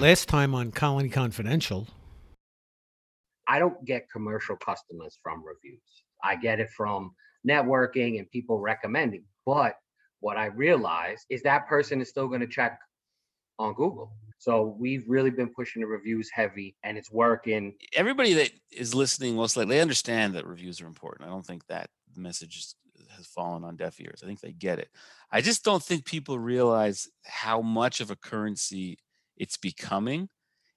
Last time on Colony Confidential. I don't get commercial customers from reviews. I get it from networking and people recommending. But what I realize is that person is still going to check on Google. So we've really been pushing the reviews heavy and it's working. Everybody that is listening, most likely, they understand that reviews are important. I don't think that message has fallen on deaf ears. I think they get it. I just don't think people realize how much of a currency it's becoming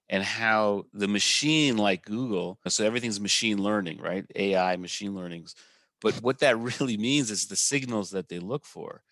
and how the machine like Google, so everything's machine learning, right? AI, machine learnings. But what that really means is the signals that they look for.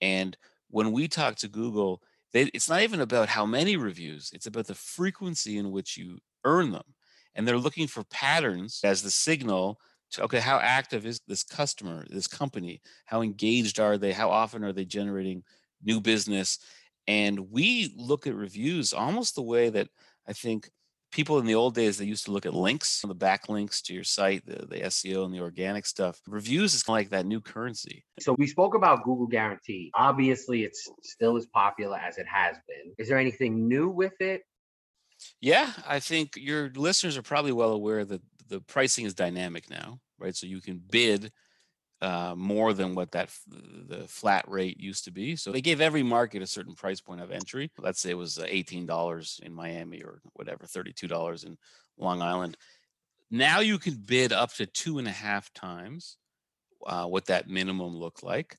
And when we talk to Google, they, it's not even about how many reviews, it's about the frequency in which you earn them. And they're looking for patterns as the signal to, okay, how active is this customer, this company? How engaged are they? How often are they generating new business? And we look at reviews almost the way that I think people in the old days they used to look at links the backlinks to your site the, the seo and the organic stuff. Reviews is kind of like that new currency. So we spoke about google guarantee. Obviously it's still as popular as it has been. Is there anything new with it? Yeah i think your listeners are probably well aware that the pricing is dynamic now right? So you can bid uh, more than what that the flat rate used to be. So they gave every market a certain price point of entry. Let's say it was uh, eighteen dollars in Miami or whatever, thirty-two dollars in Long Island. Now you can bid up to two and a half times uh, what that minimum looked like.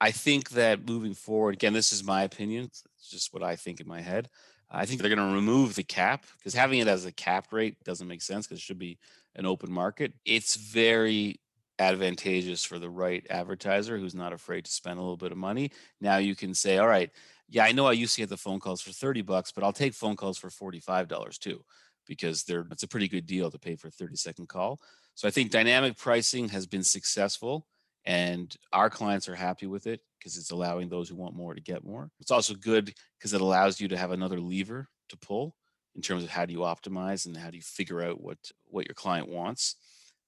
I think that moving forward, again, this is my opinion. It's just what I think in my head. I think they're going to remove the cap because having it as a capped rate doesn't make sense because it should be an open market. It's very advantageous for the right advertiser who's not afraid to spend a little bit of money. Now you can say, all right, yeah, I know I used to get the phone calls for 30 bucks, but I'll take phone calls for $45 too, because they're it's a pretty good deal to pay for a 30 second call. So I think dynamic pricing has been successful and our clients are happy with it because it's allowing those who want more to get more. It's also good because it allows you to have another lever to pull in terms of how do you optimize and how do you figure out what what your client wants.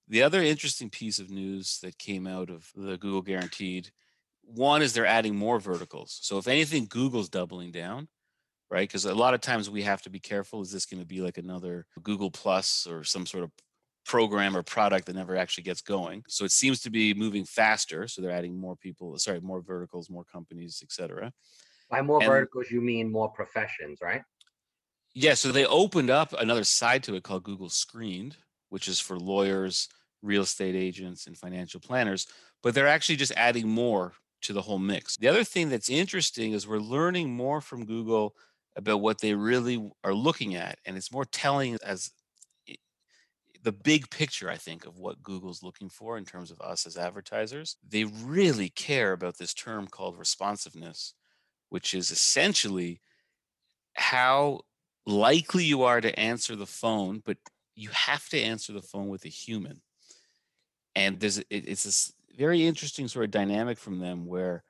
The other interesting piece of news that came out of the Google Guaranteed one is they're adding more verticals. So if anything, Google's doubling down, right? Because a lot of times we have to be careful. Is this going to be like another Google Plus or some sort of program or product that never actually gets going? So it seems to be moving faster. So they're adding more people, sorry, more verticals, more companies, etc. By more and, verticals, you mean more professions, right? Yeah. So they opened up another side to it called Google Screened, which is for lawyers, real estate agents and financial planners, but they're actually just adding more to the whole mix. The other thing that's interesting is we're learning more from Google about what they really are looking at, and it's more telling as the big picture, I think, of what Google's looking for in terms of us as advertisers. They really care about this term called responsiveness, which is essentially how likely you are to answer the phone, but you have to answer the phone with a human and there's it, it's this very interesting sort of dynamic from them where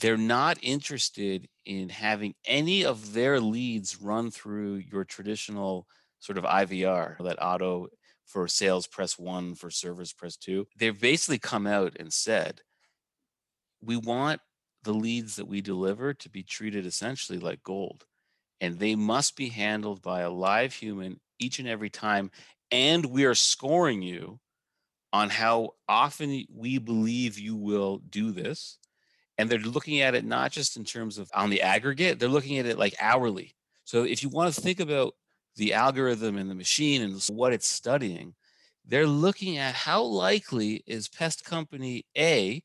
they're not interested in having any of their leads run through your traditional sort of IVR, that auto for sales press one, for service press two. They've basically come out and said, we want the leads that we deliver to be treated essentially like gold. And they must be handled by a live human each and every time. And we are scoring you on how often we believe you will do this. And they're looking at it not just in terms of on the aggregate, they're looking at it like hourly. So if you want to think about the algorithm and the machine and what it's studying, they're looking at how likely is pest company A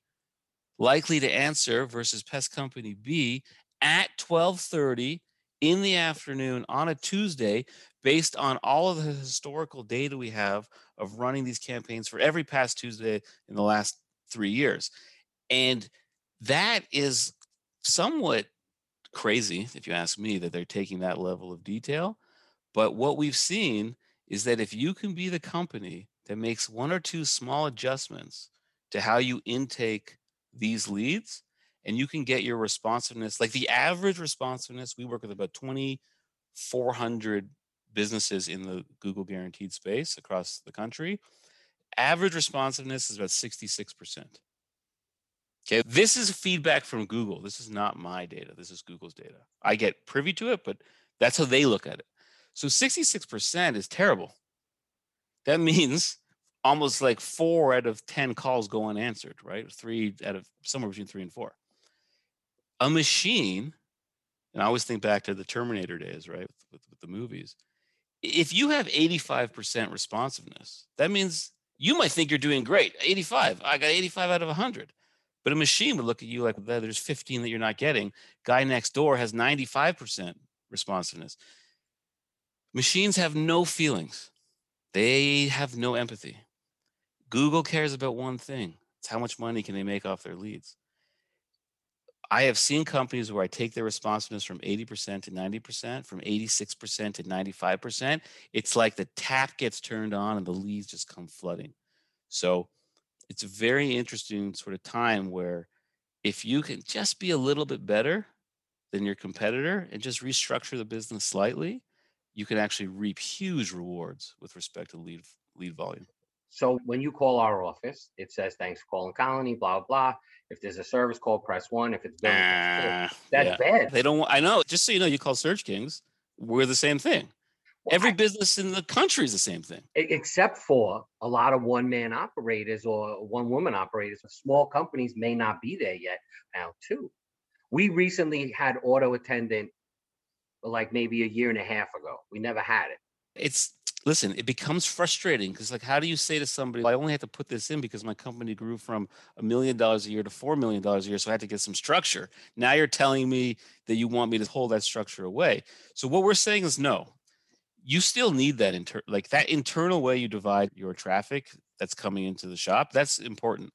likely to answer versus pest company B at 12:30 in the afternoon on a Tuesday based on all of the historical data we have of running these campaigns for every past Tuesday in the last three years. And that is somewhat crazy, if you ask me, that they're taking that level of detail. But what we've seen is that if you can be the company that makes one or two small adjustments to how you intake these leads, and you can get your responsiveness, like the average responsiveness, we work with about 2,400 businesses in the Google guaranteed space across the country. Average responsiveness is about 66%. Okay, this is feedback from Google. This is not my data. This is Google's data. I get privy to it, but that's how they look at it. So 66% is terrible. That means almost like four out of 10 calls go unanswered, right? Three out of somewhere between three and four. A machine, and I always think back to the Terminator days, right? With, with, with the movies. If you have 85% responsiveness, that means you might think you're doing great. 85. I got 85 out of 100. But a machine would look at you like there's 15 that you're not getting. Guy next door has 95% responsiveness. Machines have no feelings. They have no empathy. Google cares about one thing. It's how much money can they make off their leads. I have seen companies where I take their responsiveness from 80% to 90%, from 86% to 95%. It's like the tap gets turned on and the leads just come flooding. So it's a very interesting sort of time where if you can just be a little bit better than your competitor and just restructure the business slightly, you can actually reap huge rewards with respect to lead lead volume. So when you call our office, it says thanks for calling Colony, blah blah. If there's a service call, press one. If it's billing, uh, that's yeah. bad. They don't. I know. Just so you know, you call Search Kings. We're the same thing. Well, Every I, business in the country is the same thing, except for a lot of one-man operators or one-woman operators. Small companies may not be there yet now, too. We recently had auto attendant, like maybe a year and a half ago. We never had it. It's listen, it becomes frustrating because like how do you say to somebody, well, I only had to put this in because my company grew from a million dollars a year to four million dollars a year, so I had to get some structure. Now you're telling me that you want me to hold that structure away. So what we're saying is no. You still need that inter like that internal way you divide your traffic that's coming into the shop. That's important.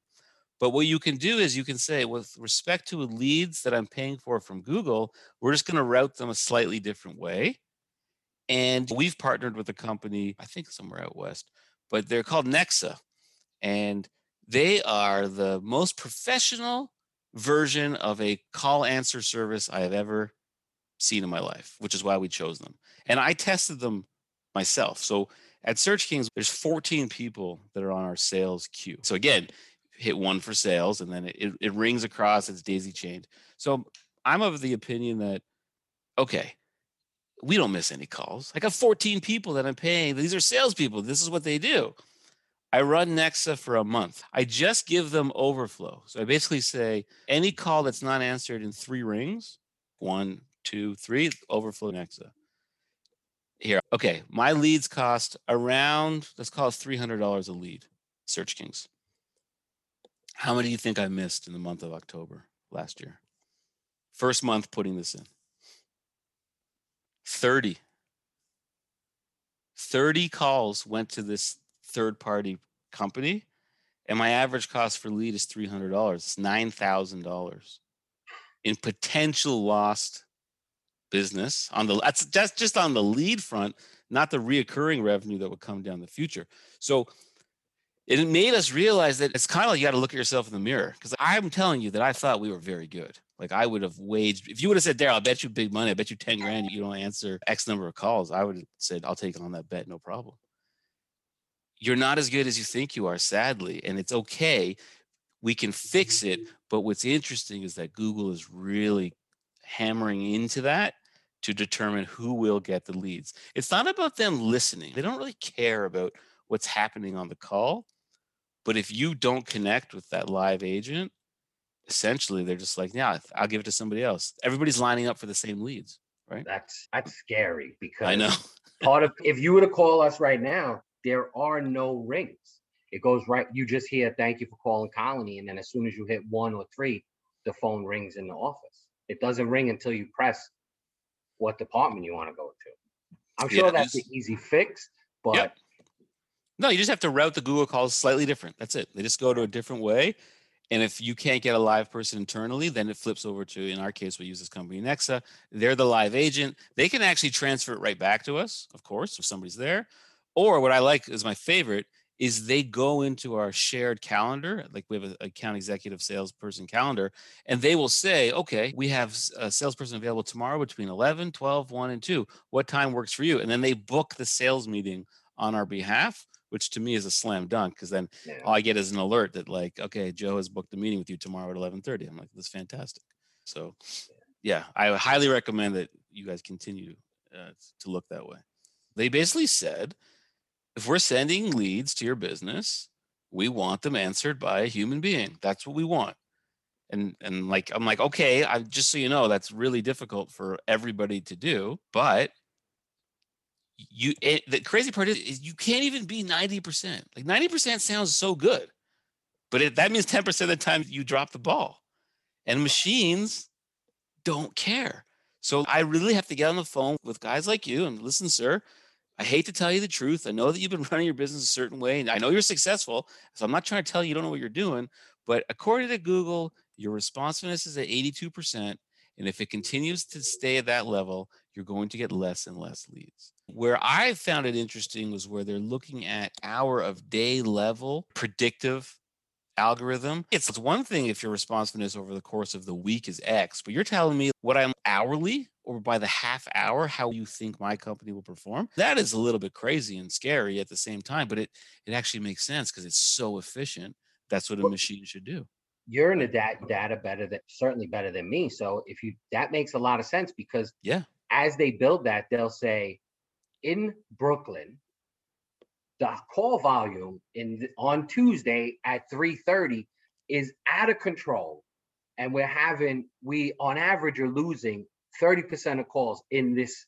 But what you can do is you can say, with respect to leads that I'm paying for from Google, we're just going to route them a slightly different way and we've partnered with a company, I think somewhere out west, but they're called Nexa. And they are the most professional version of a call answer service I have ever seen in my life, which is why we chose them. And I tested them myself. So at Search Kings, there's 14 people that are on our sales queue. So again, hit one for sales and then it, it rings across, it's daisy chained. So I'm of the opinion that, okay, we don't miss any calls. I got 14 people that I'm paying. These are salespeople. This is what they do. I run Nexa for a month. I just give them overflow. So I basically say any call that's not answered in three rings, one, two, three, overflow Nexa. Here, okay, my leads cost around, let's call it $300 a lead, Search Kings. How many do you think I missed in the month of October last year? First month putting this in. 30. 30 calls went to this third party company, and my average cost for lead is $300. It's $9,000 in potential lost business on the that's just just on the lead front, not the reoccurring revenue that would come down the future. So it made us realize that it's kind of like you got to look at yourself in the mirror because I'm telling you that I thought we were very good. Like I would have waged if you would have said, Daryl, I bet you big money, I bet you 10 grand you don't answer X number of calls. I would have said, I'll take on that bet, no problem. You're not as good as you think you are, sadly, and it's okay. We can fix it. But what's interesting is that Google is really hammering into that to determine who will get the leads. It's not about them listening. They don't really care about what's happening on the call. But if you don't connect with that live agent, essentially they're just like, yeah, I'll give it to somebody else. Everybody's lining up for the same leads, right? That's that's scary because I know part of if you were to call us right now, there are no rings. It goes right. You just hear thank you for calling Colony, and then as soon as you hit one or three, the phone rings in the office. It doesn't ring until you press what department you want to go to. I'm sure yeah, that's an easy fix, but yep. No, you just have to route the Google calls slightly different. That's it. They just go to a different way, and if you can't get a live person internally, then it flips over to, in our case, we use this company Nexa. They're the live agent. They can actually transfer it right back to us, of course, if somebody's there. Or what I like is my favorite is they go into our shared calendar, like we have a account executive salesperson calendar, and they will say, okay, we have a salesperson available tomorrow between 11, 12, 1, and 2. What time works for you? And then they book the sales meeting on our behalf which to me is a slam dunk because then yeah. all I get is an alert that like, okay, Joe has booked a meeting with you tomorrow at 11:30. I'm like, that's fantastic. So, yeah, I highly recommend that you guys continue uh, to look that way. They basically said, if we're sending leads to your business, we want them answered by a human being. That's what we want. And and like I'm like, okay, I just so you know, that's really difficult for everybody to do, but you it, the crazy part is, is you can't even be 90%. Like 90% sounds so good. But it, that means 10% of the time you drop the ball. And machines don't care. So I really have to get on the phone with guys like you and listen, sir, I hate to tell you the truth. I know that you've been running your business a certain way, and I know you're successful. So I'm not trying to tell you you don't know what you're doing. But according to Google, your responsiveness is at 82%. And if it continues to stay at that level, you're going to get less and less leads. Where I found it interesting was where they're looking at hour of day level predictive algorithm. It's one thing if your responsiveness over the course of the week is X, but you're telling me what I'm hourly or by the half hour, how you think my company will perform. That is a little bit crazy and scary at the same time, but it it actually makes sense because it's so efficient. That's what a machine should do. You're in the data, data better than certainly better than me. So if you that makes a lot of sense because yeah, as they build that, they'll say in Brooklyn, the call volume in on Tuesday at 3:30 is out of control. And we're having we on average are losing 30% of calls in this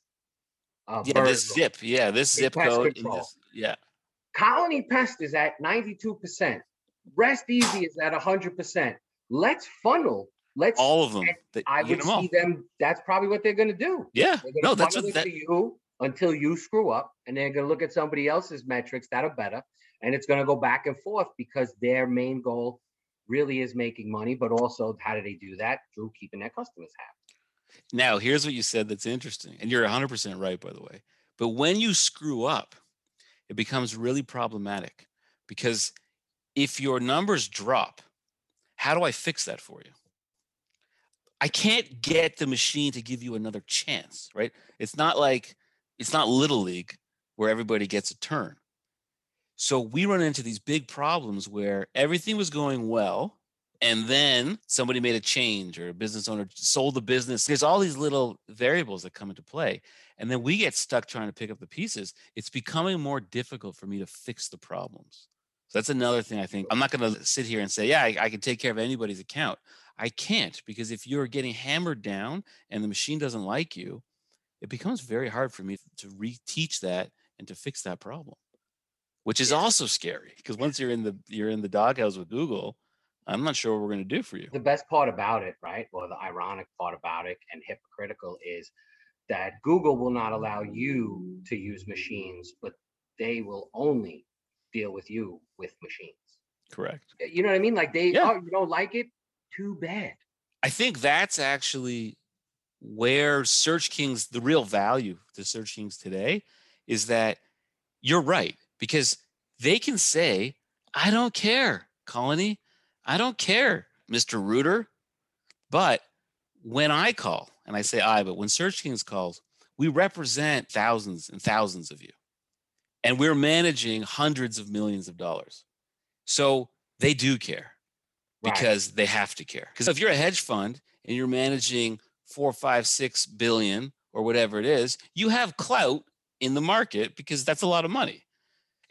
uh, yeah, this zip. Yeah, this zip code. This, yeah. Colony Pest is at 92%. Rest Easy is at 100%. Let's funnel. Let's all of them. I would see them. That's probably what they're going to do. Yeah. No, that's what that, you until you screw up and they're going to look at somebody else's metrics that are better and it's going to go back and forth because their main goal really is making money but also how do they do that through keeping their customers happy now here's what you said that's interesting and you're 100% right by the way but when you screw up it becomes really problematic because if your numbers drop how do i fix that for you I can't get the machine to give you another chance, right? It's not like it's not little league where everybody gets a turn. So we run into these big problems where everything was going well and then somebody made a change or a business owner sold the business. There's all these little variables that come into play. And then we get stuck trying to pick up the pieces. It's becoming more difficult for me to fix the problems. So that's another thing I think. I'm not going to sit here and say, yeah, I, I can take care of anybody's account. I can't because if you're getting hammered down and the machine doesn't like you, it becomes very hard for me to reteach that and to fix that problem which is also scary because once you're in the you're in the doghouse with google i'm not sure what we're going to do for you the best part about it right or the ironic part about it and hypocritical is that google will not allow you to use machines but they will only deal with you with machines correct you know what i mean like they yeah. oh you don't like it too bad i think that's actually where Search Kings, the real value to Search Kings today is that you're right, because they can say, I don't care, Colony. I don't care, Mr. Rooter. But when I call, and I say I, but when Search Kings calls, we represent thousands and thousands of you. And we're managing hundreds of millions of dollars. So they do care because right. they have to care. Because if you're a hedge fund and you're managing four, five, six billion or whatever it is, you have clout in the market because that's a lot of money.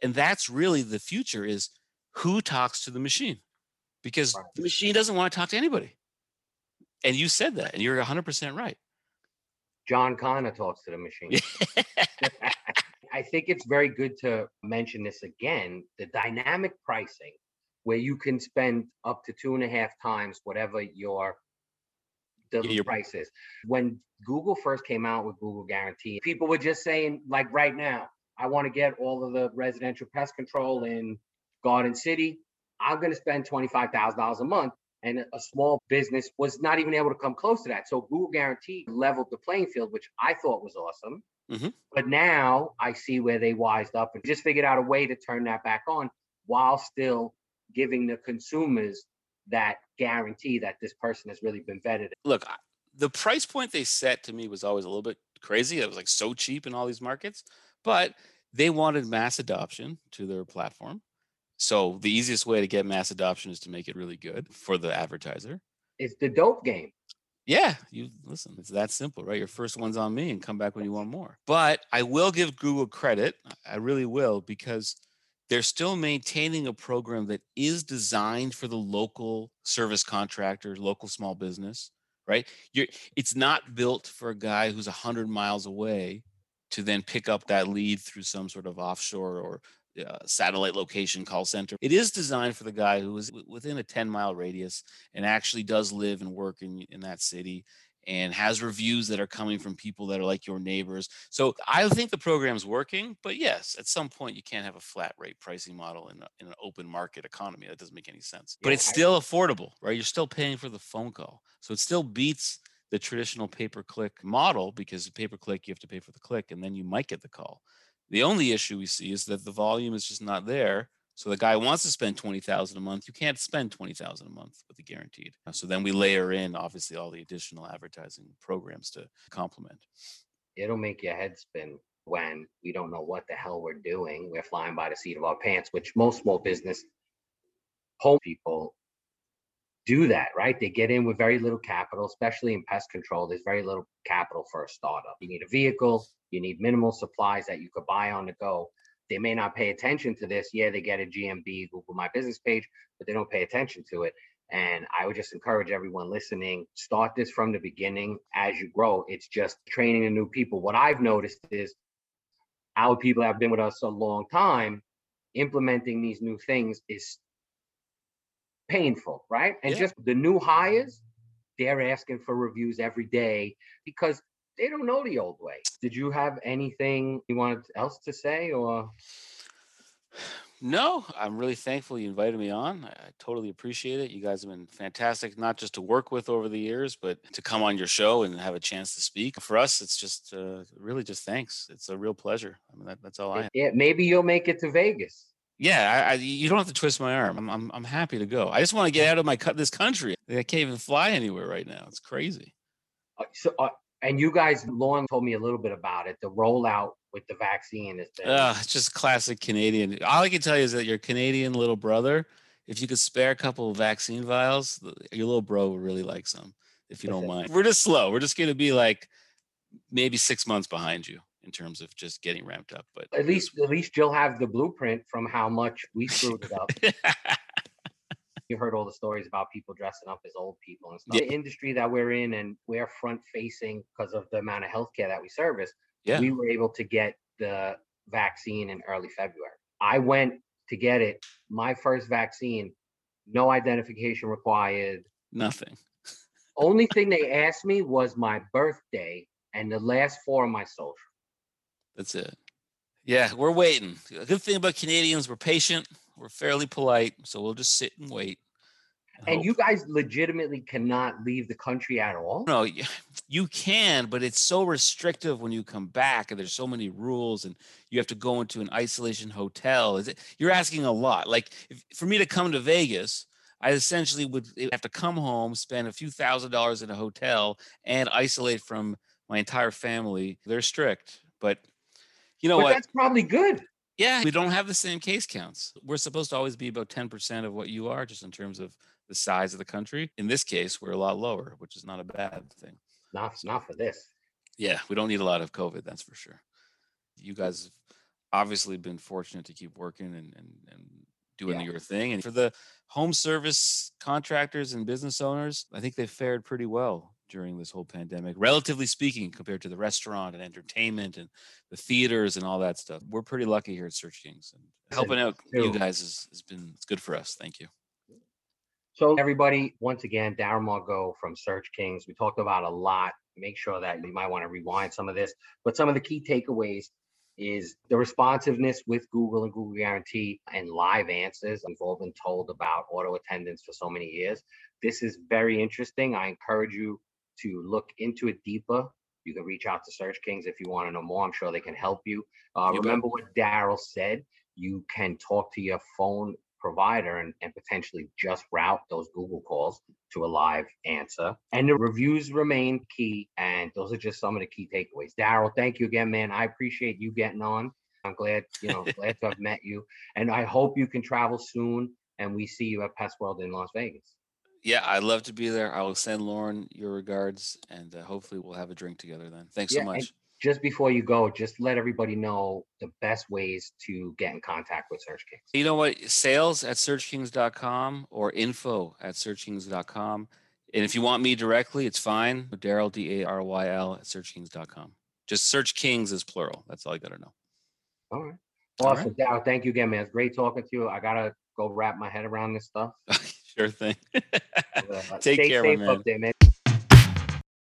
And that's really the future is who talks to the machine because right. the machine doesn't want to talk to anybody. And you said that, and you're 100% right. John Connor talks to the machine. I think it's very good to mention this again the dynamic pricing, where you can spend up to two and a half times whatever your the yeah, prices. When Google first came out with Google Guarantee, people were just saying, like right now, I want to get all of the residential pest control in Garden City. I'm going to spend $25,000 a month. And a small business was not even able to come close to that. So Google Guarantee leveled the playing field, which I thought was awesome. Mm-hmm. But now I see where they wised up and just figured out a way to turn that back on while still giving the consumers that guarantee that this person has really been vetted. Look, the price point they set to me was always a little bit crazy. It was like so cheap in all these markets, but they wanted mass adoption to their platform. So the easiest way to get mass adoption is to make it really good for the advertiser. It's the dope game. Yeah, you listen, it's that simple, right? Your first one's on me and come back when you want more. But I will give Google credit. I really will because they're still maintaining a program that is designed for the local service contractor, local small business, right? You're it's not built for a guy who's 100 miles away to then pick up that lead through some sort of offshore or uh, satellite location call center. It is designed for the guy who is w- within a 10 mile radius and actually does live and work in, in that city and has reviews that are coming from people that are like your neighbors. So I think the program's working, but yes, at some point you can't have a flat rate pricing model in, a, in an open market economy. That doesn't make any sense. But it's still affordable, right? You're still paying for the phone call. So it still beats the traditional pay per click model because pay per click, you have to pay for the click and then you might get the call. The only issue we see is that the volume is just not there. So the guy wants to spend 20,000 a month. You can't spend 20,000 a month with the guaranteed. Uh, so then we layer in obviously all the additional advertising programs to complement. It'll make your head spin when we don't know what the hell we're doing. We're flying by the seat of our pants, which most small business home people do that, right? They get in with very little capital, especially in pest control. There's very little capital for a startup. You need a vehicle, you need minimal supplies that you could buy on the go. They may not pay attention to this. Yeah, they get a GMB Google My Business page, but they don't pay attention to it. And I would just encourage everyone listening, start this from the beginning as you grow. It's just training the new people. What I've noticed is our people have been with us a long time, implementing these new things is painful, right? And Yeah. just the new hires, they're asking for reviews every day because they don't know the old way. Did you have anything you wanted else to say or No, I'm really thankful you invited me on. I, I totally appreciate it. You guys have been fantastic, not just to work with over the years, but to come on your show and have a chance to speak. For us, it's just uh, really just thanks. It's a real pleasure. I mean, that, that's all I have. yeah, maybe you'll make it to Vegas? Yeah, I, I, you don't have to twist my arm. I'm, I'm, I'm happy to go. I just want to get out of my cut this country. I can't even fly anywhere right now. It's crazy. Uh, So, uh, and you guys, Lauren told me a little bit about it. The rollout with the vaccine is Uh, it's just classic Canadian. All I can tell you is that your Canadian little brother, if you could spare a couple of vaccine vials, your little bro would really like some, if you don't mind. We're just slow. We're just going to be like maybe six months behind you in terms of just getting ramped up. But at least at least you'll have the blueprint from how much we screwed it up. you heard all the stories about people dressing up as old people and stuff. Yeah. The industry that we're in and we're front facing because of the amount of healthcare that we service. Yeah. We were able to get the vaccine in early February. I went to get it, my first vaccine, no identification required. nothing. Only thing they asked me was my birthday and the last four of my social. That's it. Yeah, we're waiting. The good thing about Canadians, we're patient, we're fairly polite, so we'll just sit and wait. And hope. you guys legitimately cannot leave the country at all. No, you can, but it's so restrictive when you come back, and there's so many rules, and you have to go into an isolation hotel. Is it? You're asking a lot. Like if, for me to come to Vegas, I essentially would eh, have to come home, spend a few thousand dollars in a hotel, and isolate from my entire family. They're strict, but you know but what? that's probably good. Yeah, we don't have the same case counts. We're supposed to always be about 10% of what you are, just in terms of the size of the country. In this case, we're a lot lower, which is not a bad thing. Not not for this. Yeah, we don't need a lot of COVID, that's for sure. You guys have obviously been fortunate to keep working and, and, and doing Yeah. your thing. And for the home service contractors and business owners, I think they fared pretty well during this whole pandemic, relatively speaking, compared to the restaurant and entertainment and the theaters and all that stuff. We're pretty lucky here at Search Kings. And helping out you guys has, has been it's good for us. Thank you. So everybody, once again, Darren Margot from Search Kings. We talked about a lot. Make sure that you might want to rewind some of this, but some of the key takeaways is the responsiveness with Google and Google Guarantee and live answers. We've all been told about auto attendance for so many years. This is very interesting. I encourage you to look into it deeper. You can reach out to Search Kings if you want to know more. I'm sure they can help you. Uh, You bet. remember what Daryl said. You can talk to your phone provider and, and potentially just route those Google calls to a live answer. And the reviews remain key. And those are just some of the key takeaways. Daryl, thank you again, man. I appreciate you getting on. I'm glad, you know, glad to have met you. And I hope you can travel soon and we see you at Pest World in Las Vegas. Yeah, I'd love to be there. I will send Lauren your regards, and uh, hopefully we'll have a drink together then. Thanks Yeah, so much. Just before you go, just let everybody know the best ways to get in contact with Search Kings. You know what? Sales at searchkings.com or info at searchkings.com. And if you want me directly, it's fine. Daryl, D A R Y L at searchkings.com. Just search kings is plural. That's all you got to know. All right. All Awesome. Daryl, thank you again, man. It's great talking to you. I gotta go wrap my head around this stuff. sure thing. Take stay care, safe man. up there, man.